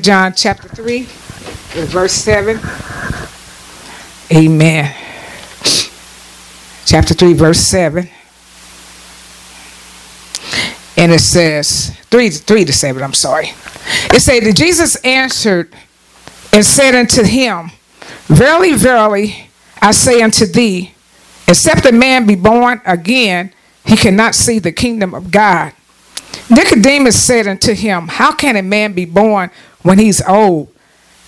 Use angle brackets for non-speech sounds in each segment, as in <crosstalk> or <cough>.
John chapter 3, verse 7. Amen. Chapter 3, verse 7. And it says, 3, 3 to 7, I'm sorry. It said that Jesus answered and said unto him, Verily, verily, I say unto thee, except a man be born again, he cannot see the kingdom of God. Nicodemus said unto him, How can a man be born when he's old?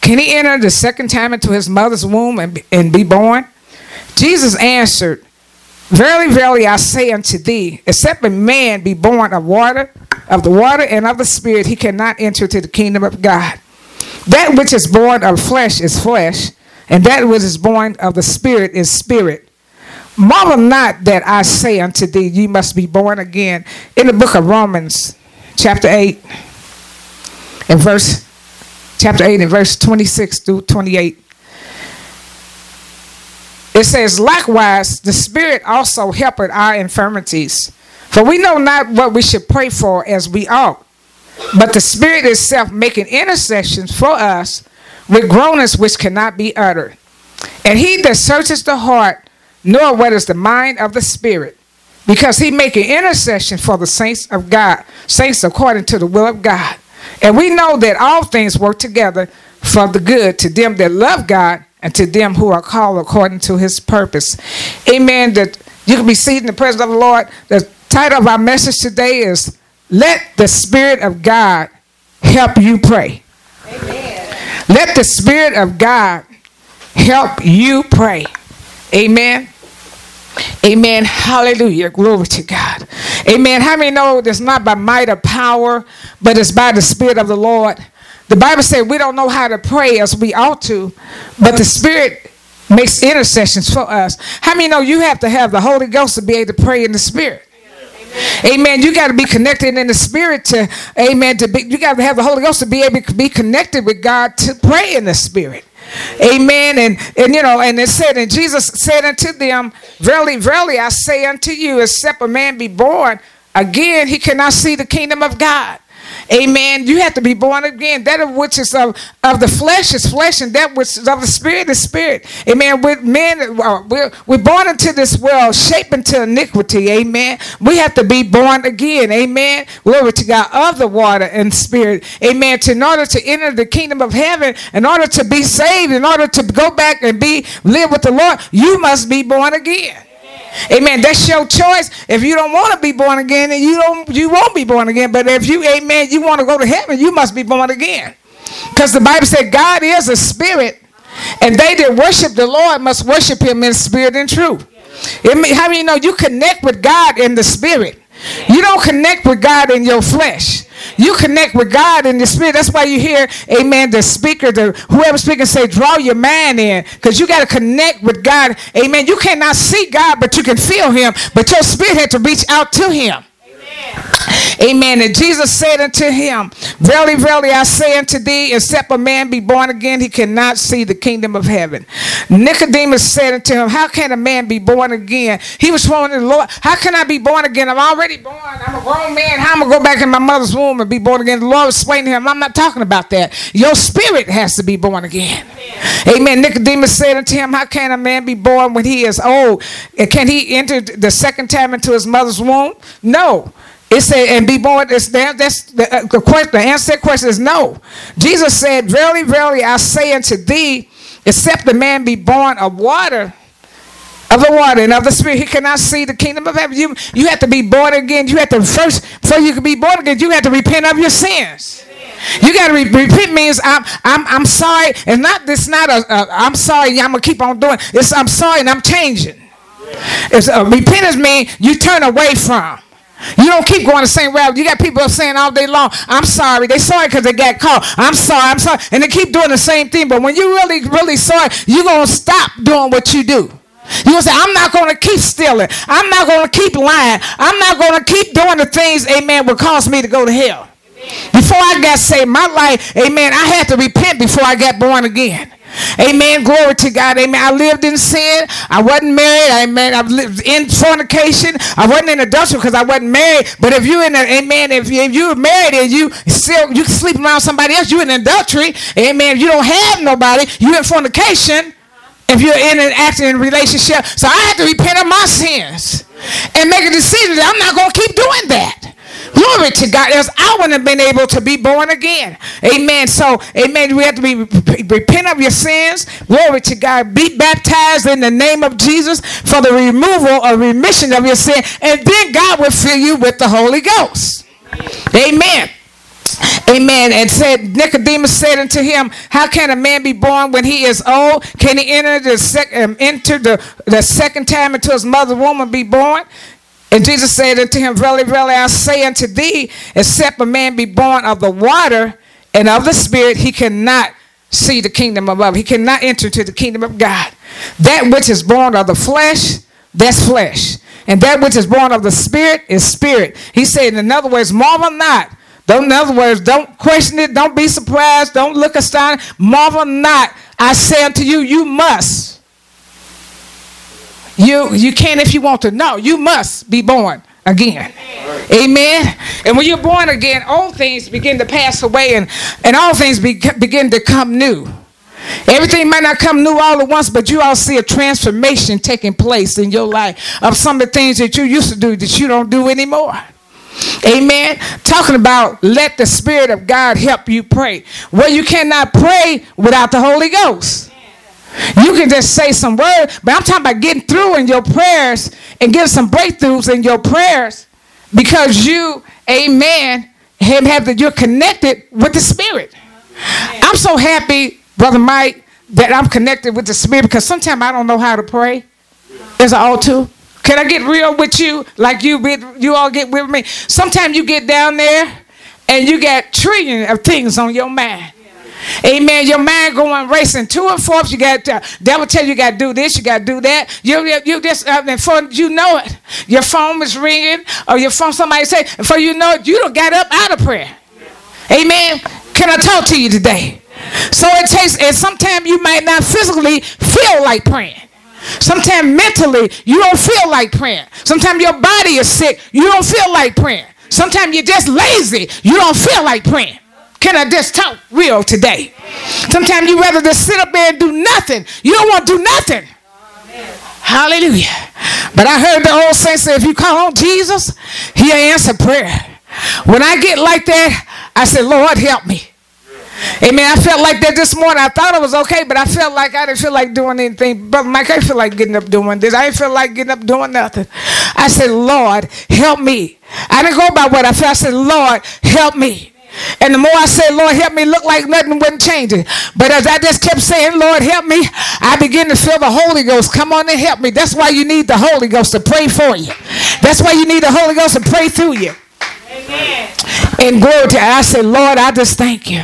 Can he enter the second time into his mother's womb and, and be born? Jesus answered, Verily, verily, I say unto thee, except a man be born of water, of the water and of the Spirit, he cannot enter into the kingdom of God. That which is born of flesh is flesh, and that which is born of the Spirit is spirit. Marvel not that I say unto thee, ye must be born again. In the book of Romans, chapter 8, and verse chapter 8 and verse 26 through 28. It says, Likewise, the Spirit also helpeth our infirmities. For we know not what we should pray for as we ought. But the Spirit itself making intercessions for us with groanings which cannot be uttered. And he that searches the heart knoweth what is the mind of the Spirit, because he making intercession for the saints of God, saints according to the will of God. And we know that all things work together for the good to them that love God and to them who are called according to his purpose. Amen. That you can be seated in the presence of the Lord. The title of our message today is Let the Spirit of God help you pray. Amen. Let the Spirit of God help you pray. Amen. Amen. Hallelujah. Glory to God. Amen. How many know it's not by might or power, but it's by the Spirit of the Lord? The Bible says we don't know how to pray as we ought to, but the Spirit makes intercessions for us. How many know you have to have the Holy Ghost to be able to pray in the Spirit? Amen. You got to be connected in the spirit to, amen. To be, you got to have the Holy Ghost to be able to be connected with God to pray in the spirit. Amen. And and you know, and it said, and Jesus said unto them, Verily, verily, I say unto you, except a man be born again, he cannot see the kingdom of God. Amen. You have to be born again. That of which is of, of the flesh is flesh, and that which is of the spirit is spirit. Amen. We're men, uh, we're, we're born into this world, shaped into iniquity. Amen. We have to be born again. Amen. Glory to God of the water and spirit. Amen. To, in order to enter the kingdom of heaven, in order to be saved, in order to go back and be live with the Lord, you must be born again. Amen. That's your choice. If you don't want to be born again, then you don't you won't be born again. But if you, amen, you want to go to heaven, you must be born again. Because the Bible said God is a spirit, and they that worship the Lord must worship him in spirit and truth. It, how many you know you connect with God in the spirit? You don't connect with God in your flesh. You connect with God in the spirit. That's why you hear, amen, the speaker, the whoever speaking say, draw your mind in. Because you got to connect with God. Amen. You cannot see God, but you can feel him. But your spirit had to reach out to him. Amen. And Jesus said unto him, Verily, verily, I say unto thee, except a man be born again, he cannot see the kingdom of heaven. Nicodemus said unto him, How can a man be born again? He was the Lord, How can I be born again? I'm already born. I'm a grown man. How am I going to go back in my mother's womb and be born again? The Lord was explaining to him, I'm not talking about that. Your spirit has to be born again. Amen. Amen. Nicodemus said unto him, How can a man be born when he is old? And Can he enter the second time into his mother's womb? No. It said, and be born. It's, that's the, uh, the, question, the answer to question is no. Jesus said, Verily, verily, I say unto thee, except the man be born of water, of the water and of the spirit, he cannot see the kingdom of heaven. You, you have to be born again. You have to first, before you can be born again, you have to repent of your sins. You got to re- repent means I'm I'm I'm sorry, and not this not a, a I'm sorry. I'm gonna keep on doing. It's I'm sorry and I'm changing. It's a repentance means you turn away from. You don't keep going the same route. You got people saying all day long, I'm sorry. They sorry because they got caught. I'm sorry, I'm sorry. And they keep doing the same thing. But when you really, really sorry, you're going to stop doing what you do. You're going to say, I'm not going to keep stealing. I'm not going to keep lying. I'm not going to keep doing the things, amen, will cause me to go to hell. Before I got saved, my life, amen, I had to repent before I got born again. Amen. Glory to God. Amen. I lived in sin. I wasn't married. Amen. I lived in fornication. I wasn't in adultery because I wasn't married. But if you're in a, amen, if, you, if you're married and you still you sleep around somebody else, you're in adultery. Amen. If you don't have nobody, you're in fornication. If you're in an acting relationship. So I had to repent of my sins and make a decision that I'm not going to keep doing that. Glory to God. Else I wouldn't have been able to be born again. Amen. So, amen. We have to be repent of your sins. Glory to God. Be baptized in the name of Jesus for the removal or remission of your sin. And then God will fill you with the Holy Ghost. Amen. Amen. And said Nicodemus said unto him, How can a man be born when he is old? Can he enter the sec- um, enter the, the second time into his mother's womb and be born? And Jesus said unto him, Verily, verily, I say unto thee, except a man be born of the water and of the Spirit, he cannot see the kingdom of above. He cannot enter into the kingdom of God. That which is born of the flesh, that's flesh. And that which is born of the Spirit is spirit. He said, in other words, marvel not. Don't, in other words, don't question it. Don't be surprised. Don't look astonished. Marvel not. I say unto you, you must you you can if you want to. No, you must be born again. Amen. And when you're born again, old things begin to pass away and, and all things be, begin to come new. Everything might not come new all at once, but you all see a transformation taking place in your life of some of the things that you used to do that you don't do anymore. Amen. Talking about let the Spirit of God help you pray. Well, you cannot pray without the Holy Ghost. You can just say some words, but I'm talking about getting through in your prayers and getting some breakthroughs in your prayers because you, amen, have, have that you're connected with the Spirit. I'm so happy, Brother Mike, that I'm connected with the Spirit because sometimes I don't know how to pray. As I ought to. Can I get real with you like you you all get with me? Sometimes you get down there and you got trillion of things on your mind. Amen. Your mind going racing to and forth. You got to, devil tell you, you got to do this, you got to do that. You, you, you just, uh, before you know it, your phone is ringing, or your phone, somebody say, before you know it, you don't got up out of prayer. Amen. Can I talk to you today? So it takes, and sometimes you might not physically feel like praying. Sometimes mentally, you don't feel like praying. Sometimes your body is sick, you don't feel like praying. Sometimes you're just lazy, you don't feel like praying. Can I just talk real today? Sometimes you rather just sit up there and do nothing. You don't want to do nothing. Hallelujah. But I heard the old saint say, if you call on Jesus, he'll answer prayer. When I get like that, I said, Lord, help me. Amen. I felt like that this morning. I thought it was okay, but I felt like I didn't feel like doing anything. But Mike, I feel like getting up doing this. I didn't feel like getting up doing nothing. I said, Lord, help me. I didn't go by what I felt. I said, Lord, help me. And the more I said, Lord, help me, look like nothing wasn't changing. But as I just kept saying, Lord, help me, I began to feel the Holy Ghost come on and help me. That's why you need the Holy Ghost to pray for you. That's why you need the Holy Ghost to pray through you. Amen. And glory to I said, Lord, I just thank you.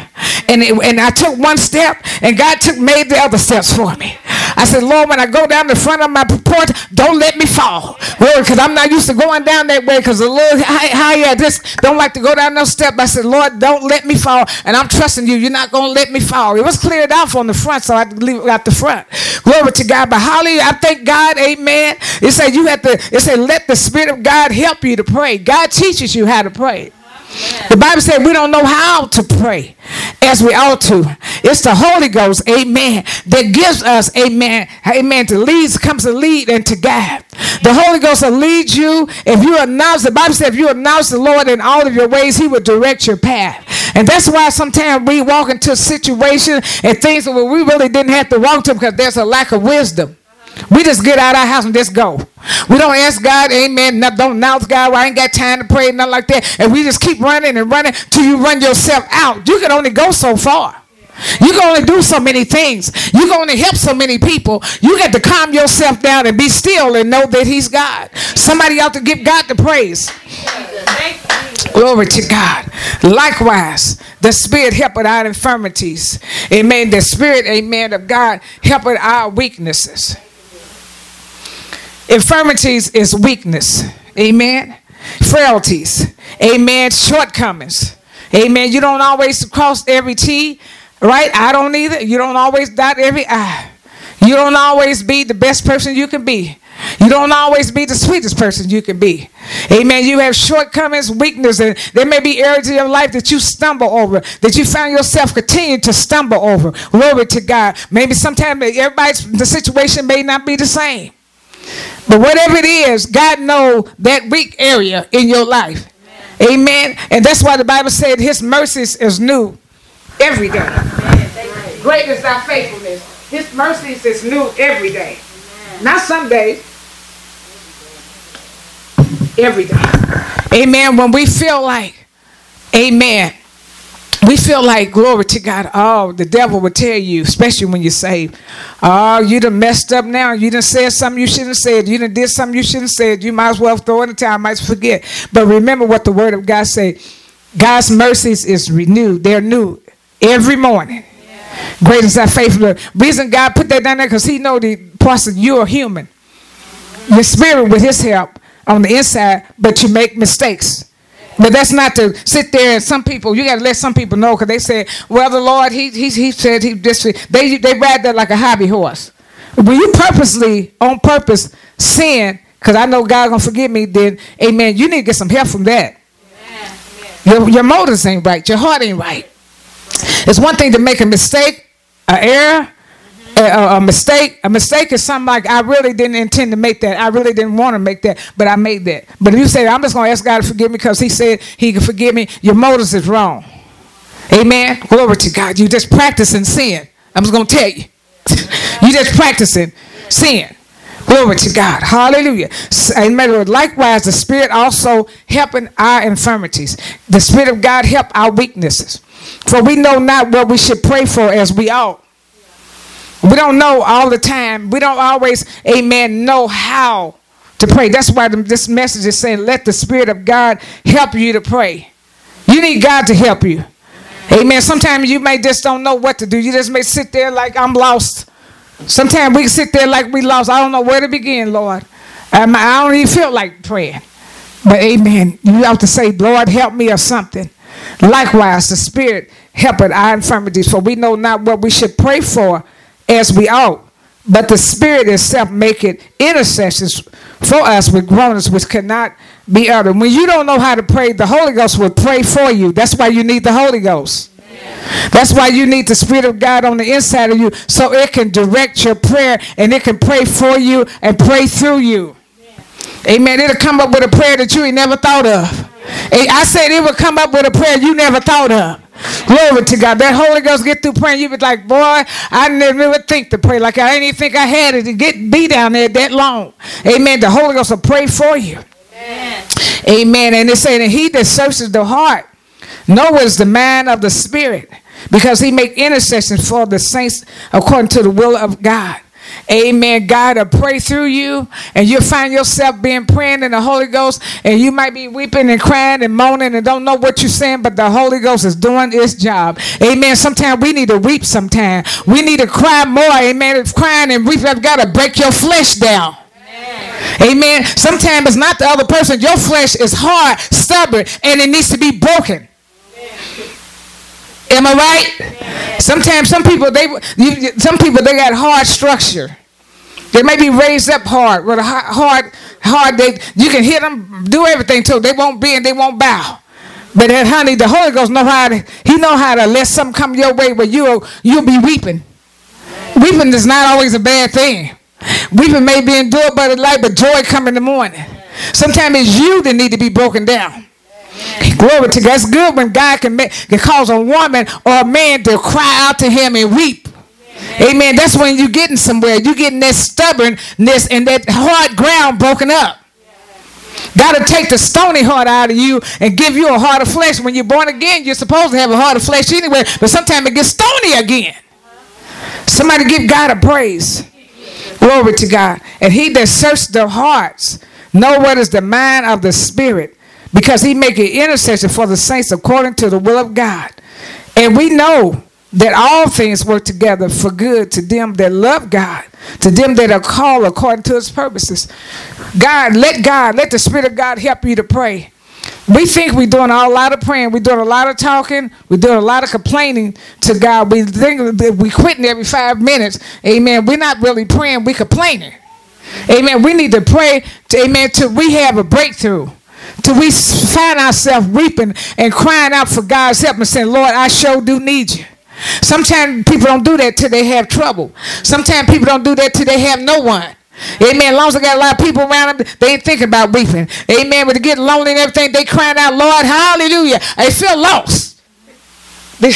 And, it, and I took one step, and God took made the other steps for me. I said, Lord, when I go down the front of my porch, don't let me fall. Lord, because I'm not used to going down that way because a little higher, I just don't like to go down those steps. I said, Lord, don't let me fall. And I'm trusting you. You're not going to let me fall. It was cleared off on the front, so I leave it out the front. Glory to God. But hallelujah, I thank God, amen. It said you have to, it said, let the Spirit of God help you to pray. God teaches you how to pray. The Bible said we don't know how to pray as we ought to. It's the Holy Ghost, amen, that gives us, amen, amen, to lead, comes to lead and to guide. The Holy Ghost will lead you. If you announce, the Bible said if you announce the Lord in all of your ways, he will direct your path. And that's why sometimes we walk into a situation and things that we really didn't have to walk to because there's a lack of wisdom. We just get out of our house and just go. We don't ask God, amen. don't announce God, well, I ain't got time to pray, nothing like that. And we just keep running and running till you run yourself out. You can only go so far. You can only do so many things. You can only help so many people. You got to calm yourself down and be still and know that He's God. Somebody ought to give God the praise. Glory to God. Likewise, the Spirit helpeth our infirmities. Amen. The Spirit, amen, of God helpeth our weaknesses. Infirmities is weakness. Amen. Frailties. Amen. Shortcomings. Amen. You don't always cross every T. right? I don't either. You don't always dot every I. You don't always be the best person you can be. You don't always be the sweetest person you can be. Amen. You have shortcomings, weaknesses, and there may be areas of your life that you stumble over, that you find yourself continue to stumble over. Glory to God. Maybe sometimes everybody's the situation may not be the same. But whatever it is, God know that weak area in your life. Amen. Amen. And that's why the Bible said his mercies is new every day. Amen. Great is thy faithfulness. His mercies is new every day. Amen. Not some days. Every day. Amen. When we feel like, amen, we feel like glory to God. Oh, the devil will tell you, especially when you're saved. Oh, you done messed up now. You done said something you shouldn't have said. You done did something you shouldn't have said. You might as well throw in the towel. Might forget. But remember what the word of God say. God's mercies is renewed. They're new every morning. Yeah. Great is. Reason God put that down there because He know the process. You're human. Your spirit with His help on the inside, but you make mistakes. But that's not to sit there and some people, you got to let some people know because they say, well, the Lord, he, he, he said, he just, they, they ride that like a hobby horse. When you purposely, on purpose, sin, because I know God going to forgive me, then, amen, you need to get some help from that. Your, your motives ain't right. Your heart ain't right. It's one thing to make a mistake, an error, a, a, mistake. A mistake is something like I really didn't intend to make that. I really didn't want to make that, but I made that. But if you say I'm just going to ask God to forgive me because He said He can forgive me, your motives is wrong. Amen. Glory to God. You're just practicing sin. I'm just going to tell you. <laughs> You're just practicing sin. Glory to God. Hallelujah. Amen. Likewise, the Spirit also helping our infirmities. The Spirit of God help our weaknesses. For we know not what we should pray for as we ought. We don't know all the time. We don't always, amen, know how to pray. That's why this message is saying, let the Spirit of God help you to pray. You need God to help you. Amen. Sometimes you may just don't know what to do. You just may sit there like I'm lost. Sometimes we sit there like we lost. I don't know where to begin, Lord. I don't even feel like praying. But amen. You have to say, Lord, help me or something. Likewise, the Spirit helpeth our infirmities, for we know not what we should pray for as we ought. But the Spirit itself maketh intercessions for us with groanings which cannot be uttered. When you don't know how to pray, the Holy Ghost will pray for you. That's why you need the Holy Ghost. That's why you need the Spirit of God on the inside of you so it can direct your prayer and it can pray for you and pray through you. Amen. It'll come up with a prayer that you ain't never thought of. I said it will come up with a prayer you never thought of. Glory to God. That Holy Ghost get through praying. You be like, boy, I never even think to pray. Like I didn't even think I had it to get be down there that long. Amen. The Holy Ghost will pray for you. Amen. Amen. And it's saying that he that searches the heart knows the man of the spirit because he make intercession for the saints according to the will of God. Amen. God will pray through you, and you'll find yourself being praying in the Holy Ghost, and you might be weeping and crying and moaning and don't know what you're saying, but the Holy Ghost is doing its job. Amen. Sometimes we need to weep sometimes. We need to cry more. Amen. If crying and weeping have got to break your flesh down. Amen. Sometimes it's not the other person. Your flesh is hard, stubborn, and it needs to be broken. Am I right? Sometimes some people they you, some people they got hard structure. They may be raised up hard with a hard hard. They you can hit them, do everything to them. They won't bend, they won't bow. But then, honey, the Holy Ghost know how to. He know how to let something come your way where you'll you'll be weeping. Weeping is not always a bad thing. Weeping may be endured by the light, but joy come in the morning. Sometimes it's you that need to be broken down. Glory to God. It's good when God can, make, can cause a woman or a man to cry out to him and weep. Amen. That's when you're getting somewhere. You're getting that stubbornness and that hard ground broken up. Got to take the stony heart out of you and give you a heart of flesh. When you're born again, you're supposed to have a heart of flesh anyway, but sometimes it gets stony again. Somebody give God a praise. Glory to God. And he that searches the hearts know what is the mind of the Spirit because he make an intercession for the saints according to the will of God. And we know that all things work together for good to them that love God, to them that are called according to his purposes. God, let God, let the Spirit of God help you to pray. We think we're doing a lot of praying, we're doing a lot of talking, we're doing a lot of complaining to God. We think that we quitting every five minutes. Amen. We're not really praying, we're complaining. Amen. We need to pray, to, amen, till we have a breakthrough. Till we find ourselves weeping and crying out for God's help and saying, Lord, I sure do need you. Sometimes people don't do that till they have trouble. Sometimes people don't do that till they have no one. Amen. As long as I got a lot of people around them, they ain't thinking about weeping. Amen. But they get lonely and everything, they crying out, Lord, hallelujah. They feel lost. They,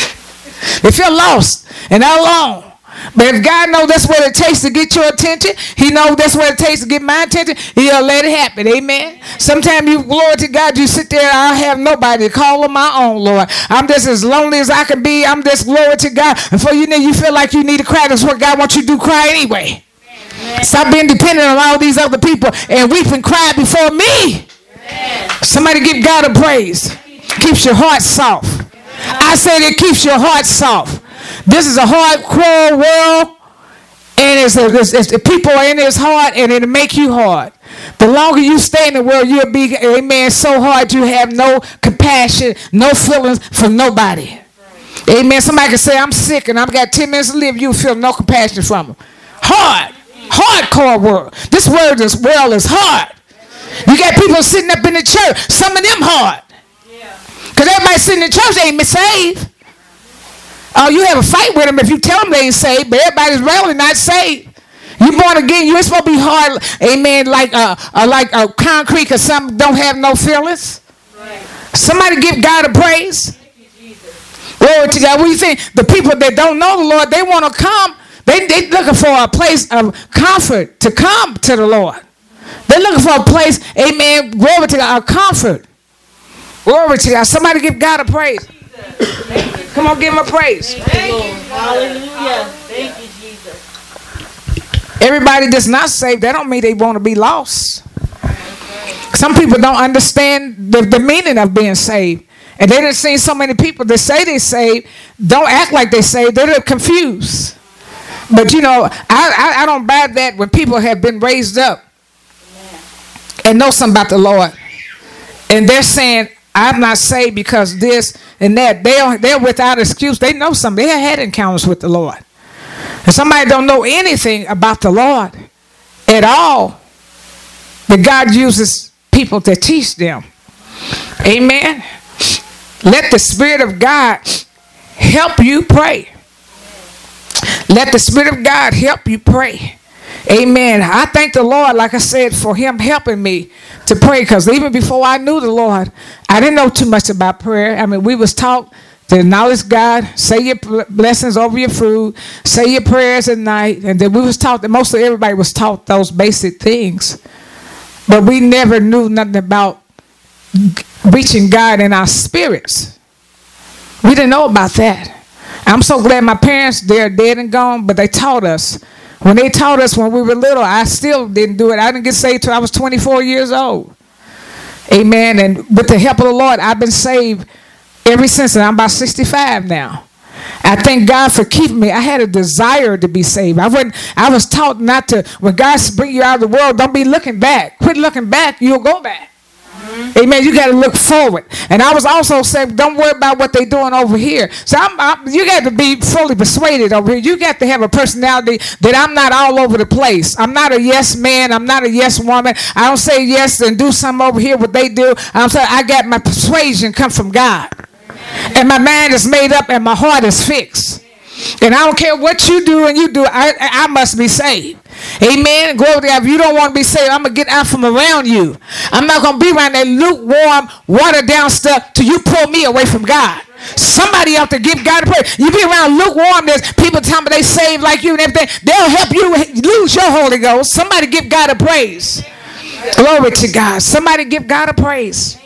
they feel lost and alone. But if God knows that's what it takes to get your attention, He knows that's what it takes to get my attention, He'll let it happen. Amen. Sometimes you glory to God, you sit there, I have nobody to call on my own, Lord. I'm just as lonely as I can be. I'm just glory to God. And for you know you feel like you need to cry, that's what God wants you to do, cry anyway. Stop being dependent on all these other people and weep and cry before me. Somebody give God a praise. Keeps your heart soft. I said it keeps your heart soft. This is a hard, cruel world, and it's, it's, it's, people are in this heart, and it'll make you hard. The longer you stay in the world, you'll be, amen, so hard you have no compassion, no feelings for nobody. Amen. Somebody can say, I'm sick and I've got 10 minutes to live. You feel no compassion from them. Hard. Hardcore world. This world, this world is hard. You got people sitting up in the church. Some of them hard. Because everybody sitting in the church ain't been saved. Oh, you have a fight with them if you tell them they ain't saved, but everybody's really not saved. You're born again, you ain't supposed to be hard, amen, like uh, uh like a uh, concrete because some don't have no feelings. Right. Somebody give God a praise. Glory to God. What do you think? The people that don't know the Lord, they want to come. They they looking for a place of comfort to come to the Lord. They're looking for a place, amen, glory to God, a comfort. Glory to God. Somebody give God a praise. Come on, give him a praise. Thank you, Hallelujah. Thank you, Jesus. Everybody that's not saved, that don't mean they want to be lost. Some people don't understand the, the meaning of being saved. And they done seen so many people that say they saved, don't act like they saved. They're confused. But you know, I, I, I don't buy that when people have been raised up and know something about the Lord. And they're saying, I'm not saved because this and that. They're, they're without excuse. They know something. They had encounters with the Lord. And somebody don't know anything about the Lord at all, but God uses people to teach them. Amen. Let the Spirit of God help you pray. Let the Spirit of God help you pray. Amen. I thank the Lord, like I said, for Him helping me to pray. Because even before I knew the Lord, I didn't know too much about prayer. I mean, we was taught to acknowledge God, say your blessings over your food, say your prayers at night, and then we was taught that most of everybody was taught those basic things, but we never knew nothing about reaching God in our spirits. We didn't know about that. I'm so glad my parents they're dead and gone, but they taught us when they taught us when we were little, I still didn't do it. I didn't get saved till I was 24 years old. Amen. And with the help of the Lord, I've been saved ever since, and I'm about 65 now. I thank God for keeping me. I had a desire to be saved. I wouldn't. I was taught not to. When God bring you out of the world, don't be looking back. Quit looking back. You'll go back. Mm-hmm. Amen. You got to look forward. And I was also saying, don't worry about what they're doing over here. So I'm, I'm, you got to be fully persuaded over here. You got to have a personality that I'm not all over the place. I'm not a yes man. I'm not a yes woman. I don't say yes and do something over here what they do. I'm saying I got my persuasion come from God. And my mind is made up and my heart is fixed. And I don't care what you do and you do, I, I must be saved. Amen. Glory to God. If you don't want to be saved, I'm going to get out from around you. I'm not going to be around that lukewarm, watered down stuff till you pull me away from God. Somebody out there give God a praise. You be around lukewarmness, people tell me they saved like you and everything. They'll help you lose your Holy Ghost. Somebody give God a praise. Glory to God. Somebody give God a praise.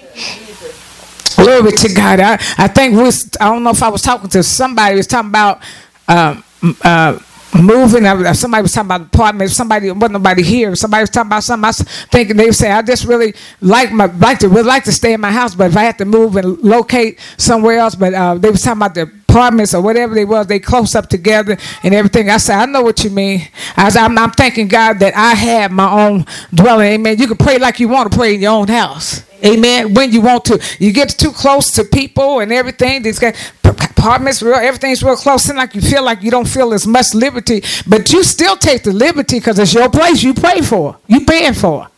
Glory to God. I, I think we I don't know if I was talking to somebody was talking about um, uh, moving. Somebody was talking about apartments. Somebody wasn't nobody here. Somebody was talking about something. I was thinking they saying I just really like my like to really like to stay in my house, but if I had to move and locate somewhere else, but uh, they was talking about the apartments or whatever they was, they close up together and everything. I said, I know what you mean. I was, I'm, I'm thanking God that I have my own dwelling. Amen. You can pray like you want to pray in your own house. Amen. When you want to, you get too close to people and everything. These guys, apartments, real, everything's real close. And like you feel like you don't feel as much liberty, but you still take the liberty because it's your place. You pray for, you paying for.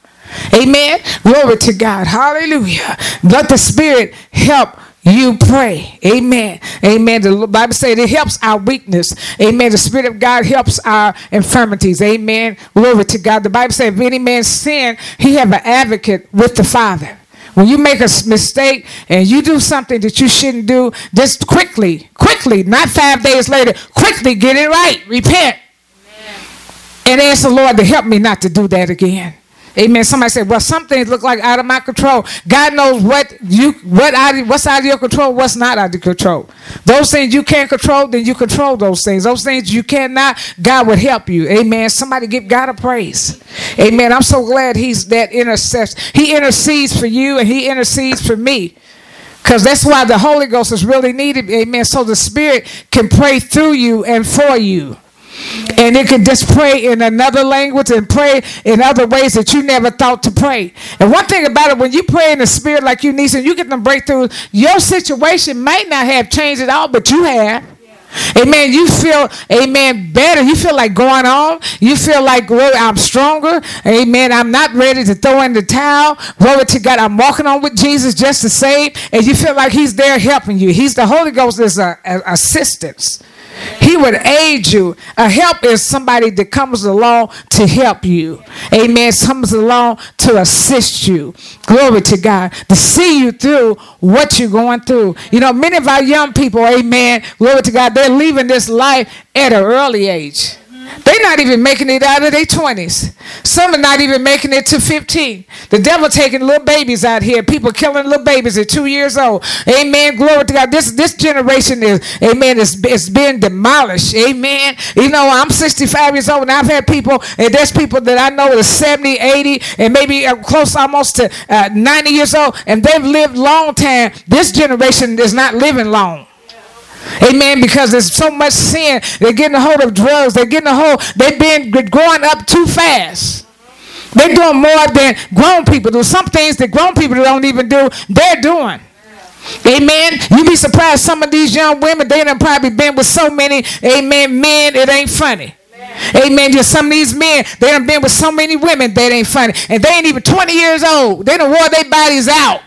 Amen. Glory to God. Hallelujah. Let the Spirit help you pray. Amen. Amen. The Bible says it helps our weakness. Amen. The Spirit of God helps our infirmities. Amen. Glory to God. The Bible says if any man sin, he have an advocate with the Father. When you make a mistake and you do something that you shouldn't do, just quickly, quickly, not five days later, quickly get it right. Repent. Amen. And ask the Lord to help me not to do that again. Amen. Somebody said, "Well, some things look like out of my control." God knows what you what out what's out of your control, what's not out of control. Those things you can't control, then you control those things. Those things you cannot, God would help you. Amen. Somebody give God a praise. Amen. I'm so glad He's that intercessor. He intercedes for you, and He intercedes for me. Because that's why the Holy Ghost is really needed. Amen. So the Spirit can pray through you and for you. And it can just pray in another language and pray in other ways that you never thought to pray. And one thing about it, when you pray in the spirit like you need and you get them breakthrough, your situation might not have changed at all, but you have. Amen. You feel, amen, better. You feel like going on. You feel like, well, I'm stronger. Amen. I'm not ready to throw in the towel. Glory to God. I'm walking on with Jesus just the same. And you feel like He's there helping you. He's the Holy Ghost is a, a assistance. He would aid you. A help is somebody that comes along to help you. Amen. Comes along to assist you. Glory to God. To see you through what you're going through. You know, many of our young people, amen, glory to God, they're leaving this life at an early age. They're not even making it out of their 20s. Some are not even making it to 15. The devil taking little babies out here. People killing little babies at two years old. Amen. Glory to God. This this generation is, amen, it's, it's being demolished. Amen. You know, I'm 65 years old and I've had people, and there's people that I know that are 70, 80, and maybe close almost to uh, 90 years old, and they've lived long time. This generation is not living long. Amen. Because there's so much sin. They're getting a hold of drugs. They're getting a hold. They've been growing up too fast. They're doing more than grown people do. Some things that grown people don't even do, they're doing. Amen. You'd be surprised some of these young women, they done probably been with so many, amen, men, it ain't funny. Amen. Just some of these men, they done been with so many women that ain't funny. And they ain't even 20 years old. They done wore their bodies out.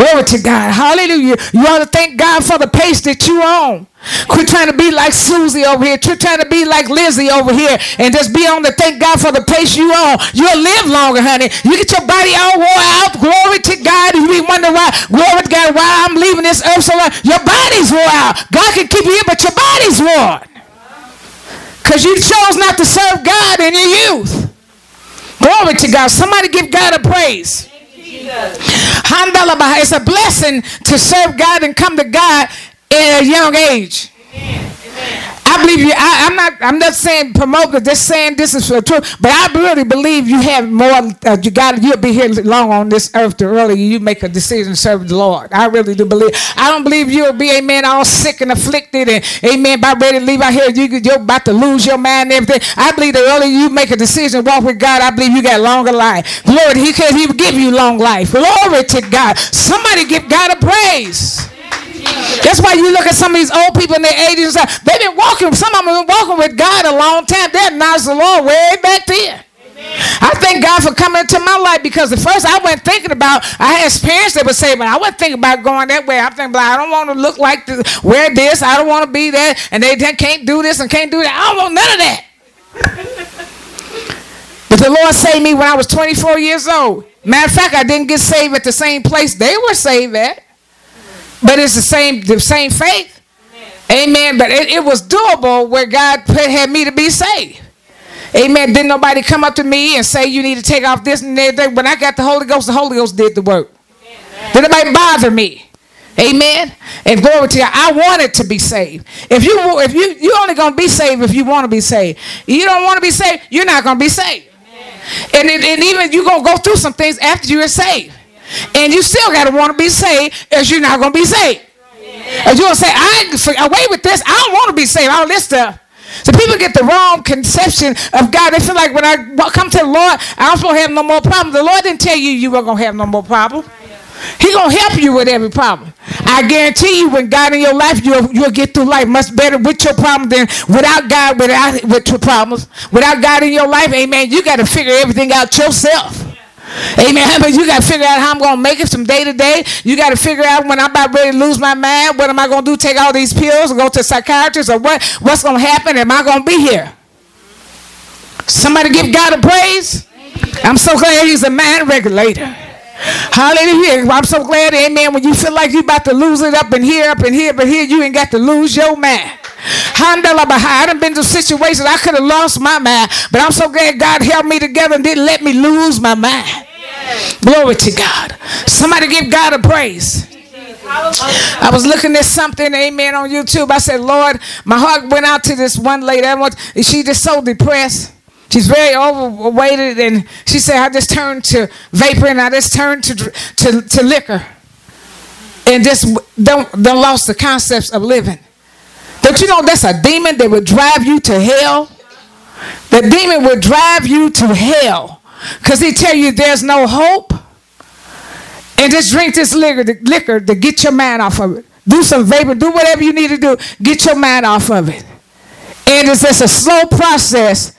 Glory to God. Hallelujah. You ought to thank God for the pace that you on. Quit trying to be like Susie over here. Quit trying to be like Lizzie over here and just be on the thank God for the pace you on. You'll live longer, honey. You get your body all wore out. Glory to God. You be wondering why, glory to God, why I'm leaving this earth so long. Your body's wore out. God can keep you here, but your body's worn. Because you chose not to serve God in your youth. Glory to God. Somebody give God a praise. It's a blessing to serve God and come to God at a young age. I believe you. I, am not. I'm not saying promote, just saying this is for truth. But I really believe you have more. Uh, you got. You'll be here long on this earth. The earlier you make a decision serve the Lord, I really do believe. I don't believe you'll be, amen, all sick and afflicted, and amen, about ready to leave out here. You, you're about to lose your mind and everything. I believe the earlier you make a decision, walk with God, I believe you got longer life. Lord, He can. He give you long life. Glory to God. Somebody give God a praise. That's why you look at some of these old people in their 80s and they've been walking, some of them have been walking with God a long time. They acknowledge the Lord way back then. I thank God for coming into my life because at first I wasn't thinking about, I had parents that would say, I wasn't thinking about going that way. I'm thinking, I don't want to look like this, wear this, I don't want to be that, and they can't do this and can't do that. I don't want none of that. but the Lord saved me when I was 24 years old. Matter of fact, I didn't get saved at the same place they were saved at. But it's the same the same faith. Amen. Amen. But it, it, was doable where God had me to be saved. Amen. Didn't nobody come up to me and say you need to take off this and that. When I got the Holy Ghost, the Holy Ghost did the work. Amen. Did nobody bother me? Amen. And glory to God. I wanted to be saved. If you if you you only gonna be saved if you want to be saved. You don't want to be saved, you're not gonna be saved. And, it, and even you're gonna go through some things after you're saved. And you still got to want to be saved, as you're not going to be saved. And you'll say, I away with this. I don't want to be saved. All this stuff. So people get the wrong conception of God. They feel like when I come to the Lord, I don't have no more problems. The Lord didn't tell you you were to have no more problems. He gonna help you with every problem. I guarantee you, when God in your life, you'll you'll get through life much better with your problem than without God, without with your problems. Without God in your life, Amen. You got to figure everything out yourself. Amen. But you got to figure out how I'm going to make it from day to day. You got to figure out when I'm about ready to lose my mind, what am I going to do? Take all these pills or go to a psychiatrist or what? What's going to happen? Am I going to be here? Somebody give God a praise. I'm so glad he's a man regulator. Hallelujah. I'm so glad, amen, when you feel like you about to lose it up in here, up in here, but here you ain't got to lose your mind. I done been to situations I could have lost my mind, but I'm so glad God held me together and didn't let me lose my mind. Glory to God. Somebody give God a praise. I was looking at something, amen, on YouTube. I said, Lord, my heart went out to this one lady. She just so depressed. She's very overweighted, and she said, "I just turned to vapor, and I just turned to to, to liquor, and just don't don't lost the concepts of living." Don't you know that's a demon that would drive you to hell? The demon would drive you to hell because he tell you there's no hope, and just drink this liquor, liquor to get your mind off of it. Do some vapor, do whatever you need to do, get your mind off of it, and it's just a slow process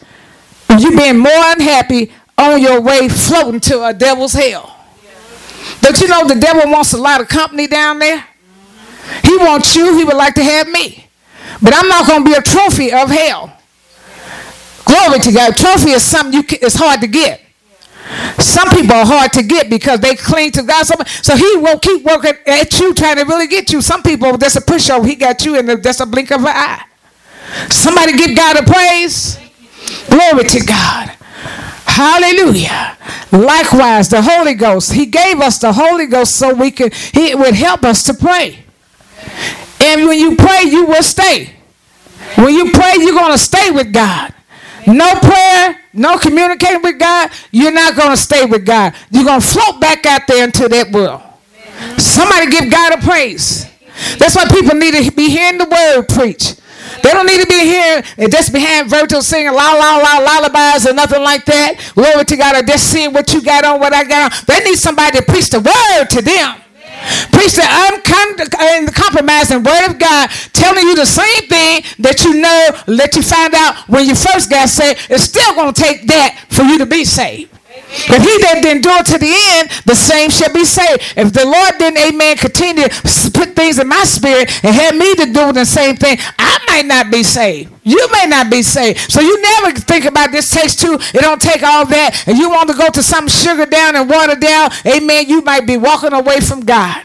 you being more unhappy on your way floating to a devil's hell. Don't you know the devil wants a lot of company down there? He wants you. He would like to have me. But I'm not going to be a trophy of hell. Glory to God. Trophy is something you can, it's hard to get. Some people are hard to get because they cling to God so he won't keep working at you trying to really get you. Some people, that's a pushover. He got you in the, that's a blink of an eye. Somebody give God a praise. Glory to God. Hallelujah. Likewise, the Holy Ghost. He gave us the Holy Ghost so we could, He would help us to pray. And when you pray, you will stay. When you pray, you're going to stay with God. No prayer, no communicating with God, you're not going to stay with God. You're going to float back out there into that world. Somebody give God a praise. That's why people need to be hearing the word preach. They don't need to be here and just be behind Virgil singing la la la lullabies or nothing like that. Glory to God, or just seeing what you got on, what I got on. They need somebody to preach the word to them. Preach the uncompromising word of God, telling you the same thing that you know, let you find out when you first got saved. It's still going to take that for you to be saved. If he that didn't do it to the end, the same shall be saved. If the Lord didn't, amen, continue to put things in my spirit and have me to do the same thing, I might not be saved. You may not be saved. So you never think about this takes two. It don't take all that. And you want to go to some sugar down and water down, amen, you might be walking away from God.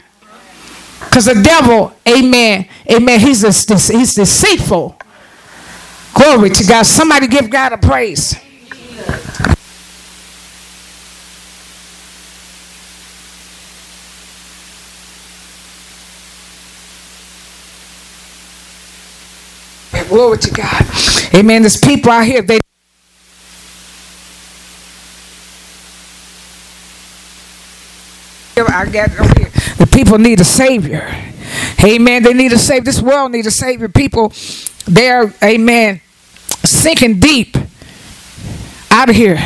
Because the devil, amen, amen, he's, a, he's deceitful. Glory to God. Somebody give God a praise. Glory to God. Amen. There's people out here, they I got. The people need a savior. Amen. They need a savior. This world needs a savior. People, they're, amen, sinking deep out of here.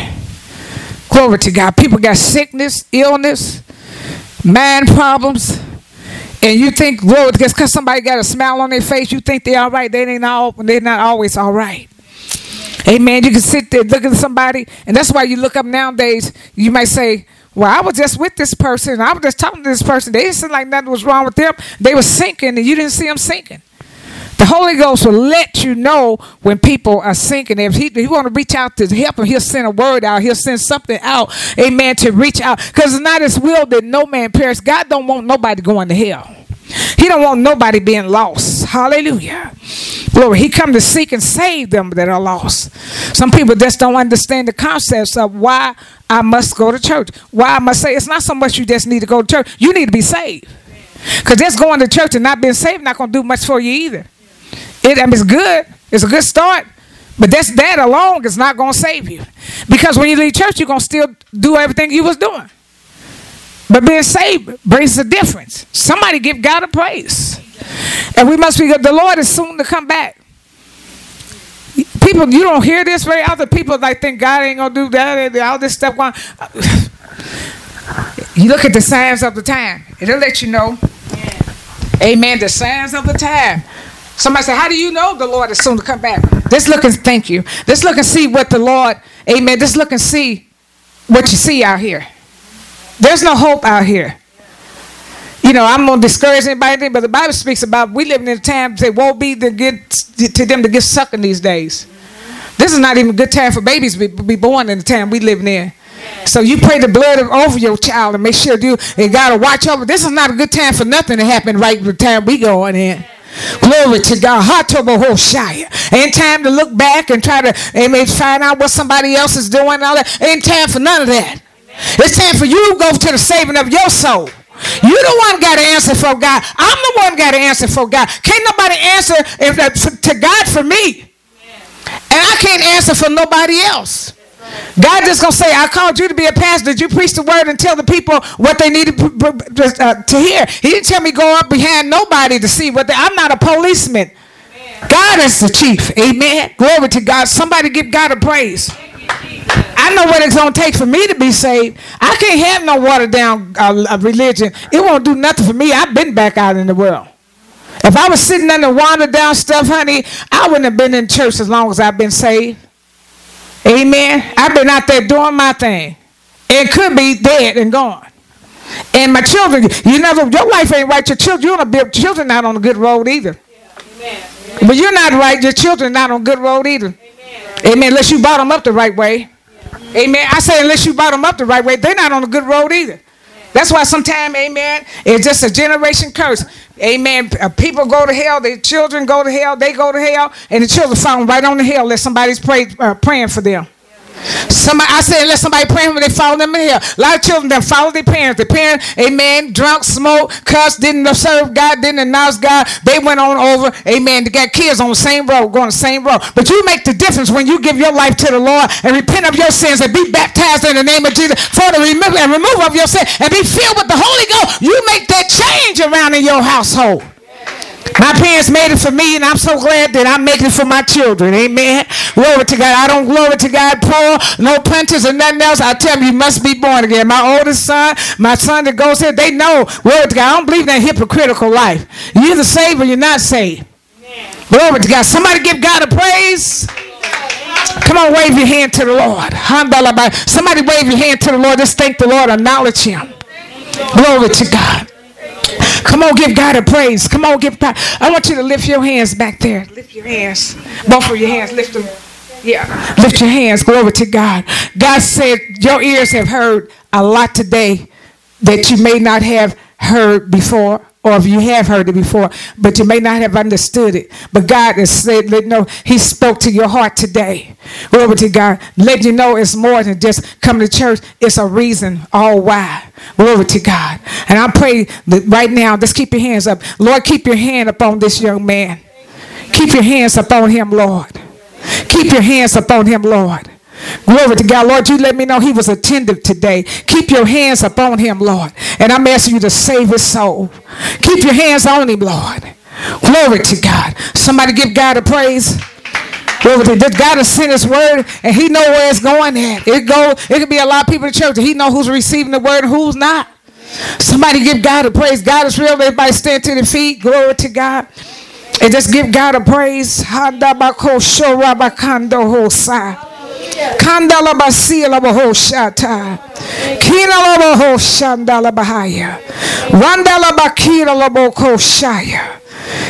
Glory to God. People got sickness, illness, mind problems and you think, Lord, just because somebody got a smile on their face, you think they're all right. They ain't all, they're not always all right. Amen. You can sit there looking at somebody, and that's why you look up nowadays. You might say, "Well, I was just with this person. I was just talking to this person. They didn't seem like nothing was wrong with them. They were sinking, and you didn't see them sinking." The Holy Ghost will let you know when people are sinking. If he, he want to reach out to help them, he'll send a word out. He'll send something out, amen, to reach out. Because it's not his will that no man perish. God don't want nobody going to hell. He don't want nobody being lost. Hallelujah. Glory. He come to seek and save them that are lost. Some people just don't understand the concepts of why I must go to church. Why I must say it's not so much you just need to go to church. You need to be saved. Because just going to church and not being saved not going to do much for you either. It, I mean, it's good. It's a good start. But that's that alone is not going to save you. Because when you leave church, you're going to still do everything you was doing. But being saved brings a difference. Somebody give God a praise. And we must be good. The Lord is soon to come back. People, you don't hear this very often. People like think God ain't gonna do that and all this stuff going. You look at the signs of the time. It'll let you know. Amen. The signs of the time. Somebody say, How do you know the Lord is soon to come back? Let's look and thank you. Let's look and see what the Lord, amen. Let's look and see what you see out here. There's no hope out here. You know, I'm gonna discourage anybody, but the Bible speaks about we living in a time that won't be to get to them to get sucking these days. This is not even a good time for babies to be, born in the time we living in. So you pray the blood over your child and make sure you and will watch over. This is not a good time for nothing to happen right the time we going in. Glory to God. Ain't time to look back and try to amen, find out what somebody else is doing. All that. Ain't time for none of that. It's time for you to go to the saving of your soul. You the one got to answer for God. I'm the one got to answer for God. Can't nobody answer if, to God for me. And I can't answer for nobody else. God just gonna say, I called you to be a pastor. Did you preach the word and tell the people what they needed uh, to hear? He didn't tell me go up behind nobody to see what they, I'm not a policeman. God is the chief. Amen. Glory to God. Somebody give God a praise. I know what it's gonna take for me to be saved. I can't have no watered down uh, religion. It won't do nothing for me. I've been back out in the world. If I was sitting under watered down stuff, honey, I wouldn't have been in church as long as I've been saved. Amen. I've been out there doing my thing. It could be dead and gone. And my children, you never, your life ain't right. Your children, you're on a children not on a good road either. Yeah. But you're not right. Your children not on good road either. Amen. Amen. Unless you brought them up the right way. Yeah. Amen. I say unless you brought them up the right way, they're not on a good road either. That's why sometimes, amen, it's just a generation curse. Amen. Uh, people go to hell, their children go to hell, they go to hell, and the children fall right on the hell unless somebody's pray, uh, praying for them. Somebody, I said, let somebody pray them, they follow them in here. A lot of children that follow their parents. Their parents, amen, drunk, smoke, cuss, didn't serve God, didn't announce God. They went on over, amen. They got kids on the same road, going the same road. But you make the difference when you give your life to the Lord and repent of your sins and be baptized in the name of Jesus for the removal and of your sin and be filled with the Holy Ghost. You make that change around in your household. My parents made it for me, and I'm so glad that I'm making it for my children. Amen. Glory to God. I don't glory to God poor, no punches or nothing else. I tell you, you must be born again. My oldest son, my son that goes here, they know. Glory to God. I don't believe in that hypocritical life. You're either saved or you're not saved. Amen. Glory to God. Somebody give God a praise. Come on, wave your hand to the Lord. Somebody wave your hand to the Lord. Just thank the Lord. Acknowledge Him. Glory to God. Come on, give God a praise. Come on, give God. I want you to lift your hands back there. Lift your hands. Both of your hands. Lift them. Yeah. Lift your hands. Glory to God. God said, Your ears have heard a lot today that you may not have heard before or if you have heard it before, but you may not have understood it. But God has said, let know He spoke to your heart today. Glory to God. Let you know it's more than just coming to church. It's a reason all why. Glory to God. And I pray that right now, just keep your hands up. Lord, keep your hand upon this young man. Keep your hands upon him, Lord. Keep your hands upon him, Lord. Glory to God. Lord, you let me know he was attentive today. Keep your hands upon him, Lord. And I'm asking you to save his soul. Keep your hands on him, Lord. Glory to God. Somebody give God a praise. Glory to God. God has sent his word and he know where it's going at. It go, it could be a lot of people in church. He know who's receiving the word and who's not. Somebody give God a praise. God is real. Everybody stand to their feet. Glory to God. And just give God a praise. Labaho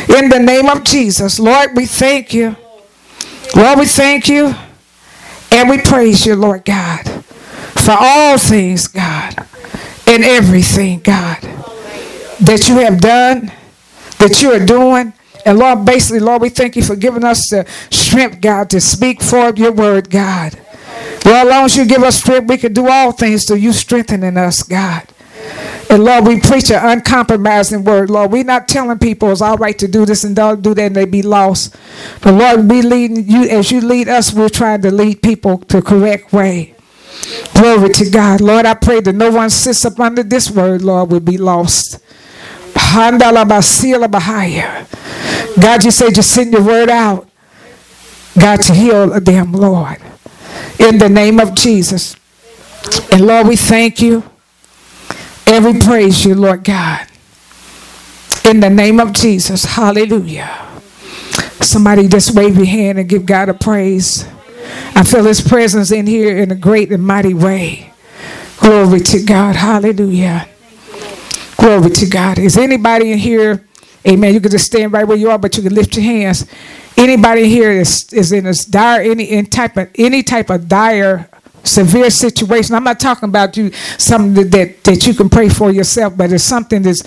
In the name of Jesus, Lord, we thank you. Lord, we thank you. And we praise you, Lord God, for all things, God, and everything, God, that you have done, that you are doing, and Lord, basically, Lord, we thank you for giving us the strength, God, to speak forth your word, God. Lord, as long as you give us strength, we can do all things through you strengthening us, God. And Lord, we preach an uncompromising word. Lord, we're not telling people it's all right to do this and don't do that and they be lost. But Lord, we leading you as you lead us, we're trying to lead people the correct way. Glory to God. Lord, I pray that no one sits up under this word, Lord, will be lost. God, you said you send your word out. God, to heal them, Lord. In the name of Jesus. And Lord, we thank you and we praise you, Lord God. In the name of Jesus. Hallelujah. Somebody just wave your hand and give God a praise. I feel his presence in here in a great and mighty way. Glory to God. Hallelujah. Glory to God. Is anybody in here? Amen. You can just stand right where you are, but you can lift your hands. Anybody here is, is in a dire any in type of any type of dire severe situation. I'm not talking about you something that, that, that you can pray for yourself, but it's something that's